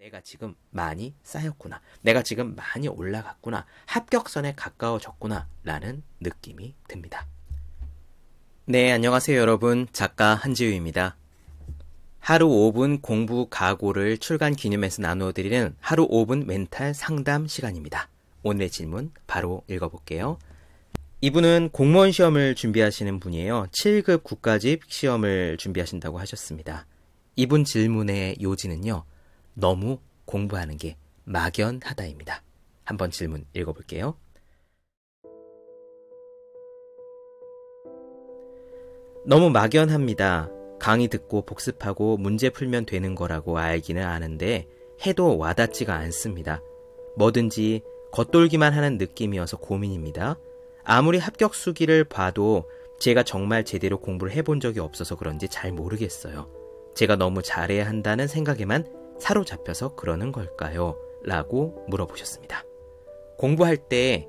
내가 지금 많이 쌓였구나. 내가 지금 많이 올라갔구나. 합격선에 가까워졌구나. 라는 느낌이 듭니다. 네, 안녕하세요, 여러분. 작가 한지우입니다. 하루 5분 공부 각오를 출간 기념해서 나누어 드리는 하루 5분 멘탈 상담 시간입니다. 오늘의 질문 바로 읽어볼게요. 이분은 공무원 시험을 준비하시는 분이에요. 7급 국가직 시험을 준비하신다고 하셨습니다. 이분 질문의 요지는요. 너무 공부하는 게 막연하다입니다. 한번 질문 읽어볼게요. 너무 막연합니다. 강의 듣고 복습하고 문제 풀면 되는 거라고 알기는 아는데 해도 와닿지가 않습니다. 뭐든지 겉돌기만 하는 느낌이어서 고민입니다. 아무리 합격 수기를 봐도 제가 정말 제대로 공부를 해본 적이 없어서 그런지 잘 모르겠어요. 제가 너무 잘해야 한다는 생각에만 사로잡혀서 그러는 걸까요? 라고 물어보셨습니다. 공부할 때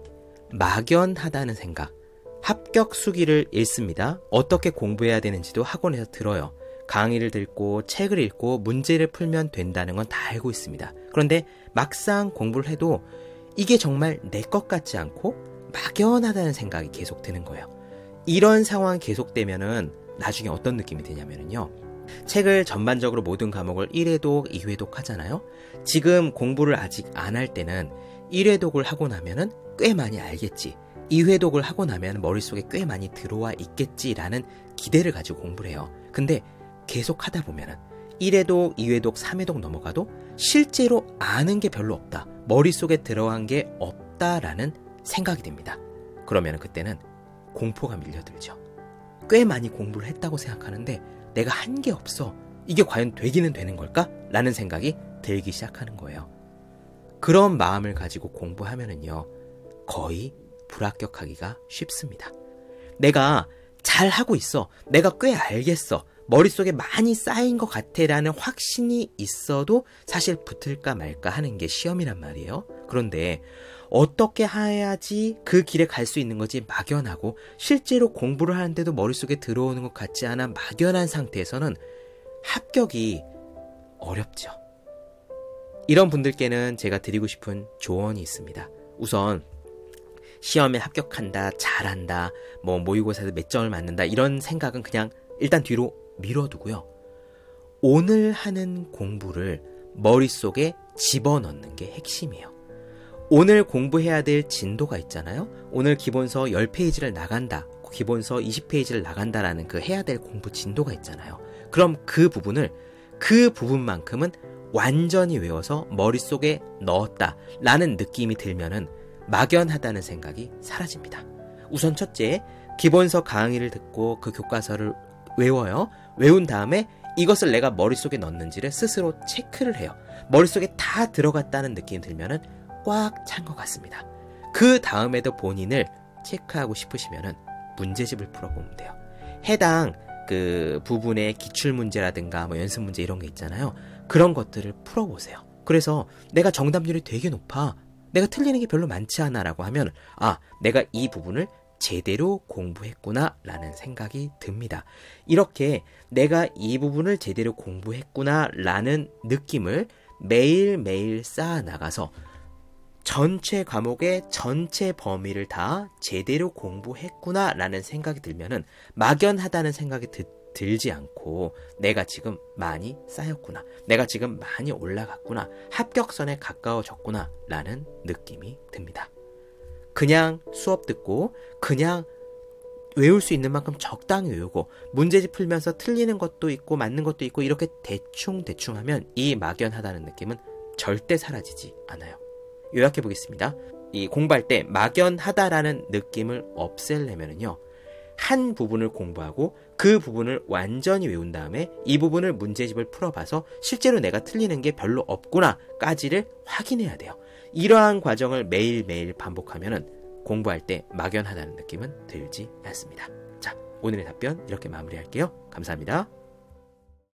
막연하다는 생각, 합격 수기를 읽습니다. 어떻게 공부해야 되는지도 학원에서 들어요. 강의를 듣고 책을 읽고 문제를 풀면 된다는 건 다 알고 있습니다. 그런데 막상 공부를 해도 이게 정말 내 것 같지 않고 막연하다는 생각이 계속 드는 거예요. 이런 상황이 계속되면은 나중에 어떤 느낌이 드냐면요. 책을 전반적으로 모든 과목을 1회독, 2회독 하잖아요. 지금 공부를 아직 안 할 때는 1회독을 하고 나면은 꽤 많이 알겠지. 2회독을 하고 나면 머릿속에 꽤 많이 들어와 있겠지라는 기대를 가지고 공부를 해요. 근데 계속 하다 보면은 1회독, 2회독, 3회독 넘어가도 실제로 아는 게 별로 없다. 머릿속에 들어간 게 없다라는 생각이 듭니다. 그러면 그때는 공포가 밀려들죠. 꽤 많이 공부를 했다고 생각하는데 내가 한 게 없어. 이게 과연 되기는 되는 걸까? 라는 생각이 들기 시작하는 거예요. 그런 마음을 가지고 공부하면은요, 거의 불합격하기가 쉽습니다. 내가 잘 하고 있어. 내가 꽤 알겠어. 머릿속에 많이 쌓인 것 같아 라는 확신이 있어도 사실 붙을까 말까 하는 게 시험이란 말이에요. 그런데 어떻게 해야지 그 길에 갈 수 있는 거지 막연하고 실제로 공부를 하는데도 머릿속에 들어오는 것 같지 않아 막연한 상태에서는 합격이 어렵죠. 이런 분들께는 제가 드리고 싶은 조언이 있습니다. 우선 시험에 합격한다, 잘한다, 뭐 모의고사에서 몇 점을 맞는다 이런 생각은 그냥 일단 뒤로 밀어두고요. 오늘 하는 공부를 머릿속에 집어넣는 게 핵심이에요. 오늘 공부해야 될 진도가 있잖아요. 오늘 기본서 10페이지를 나간다. 기본서 20페이지를 나간다라는 그 해야 될 공부 진도가 있잖아요. 그럼 그 부분을 그 부분만큼은 완전히 외워서 머릿속에 넣었다. 라는 느낌이 들면은 막연하다는 생각이 사라집니다. 우선 첫째, 기본서 강의를 듣고 그 교과서를 외워요. 외운 다음에 이것을 내가 머릿속에 넣는지를 스스로 체크를 해요. 머릿속에 다 들어갔다는 느낌이 들면은 꽉 찬 것 같습니다. 그 다음에도 본인을 체크하고 싶으시면은 문제집을 풀어보면 돼요. 해당 그 부분의 기출 문제라든가 뭐 연습 문제 이런 게 있잖아요. 그런 것들을 풀어보세요. 그래서 내가 정답률이 되게 높아. 내가 틀리는 게 별로 많지 않아라고 하면 아, 내가 이 부분을 제대로 공부했구나 라는 생각이 듭니다. 이렇게 내가 이 부분을 제대로 공부했구나 라는 느낌을 매일매일 쌓아 나가서 전체 과목의 전체 범위를 다 제대로 공부했구나 라는 생각이 들면은 막연하다는 생각이 드, 들지 않고 내가 지금 많이 쌓였구나. 내가 지금 많이 올라갔구나. 합격선에 가까워졌구나 라는 느낌이 듭니다. 그냥 수업 듣고 그냥 외울 수 있는 만큼 적당히 외우고 문제집 풀면서 틀리는 것도 있고 맞는 것도 있고 이렇게 대충 대충 하면 이 막연하다는 느낌은 절대 사라지지 않아요. 요약해 보겠습니다. 이 공부할 때 막연하다라는 느낌을 없앨려면요. 한 부분을 공부하고 그 부분을 완전히 외운 다음에 이 부분을 문제집을 풀어봐서 실제로 내가 틀리는 게 별로 없구나까지를 확인해야 돼요. 이러한 과정을 매일매일 반복하면 공부할 때 막연하다는 느낌은 들지 않습니다. 자, 오늘의 답변 이렇게 마무리할게요. 감사합니다.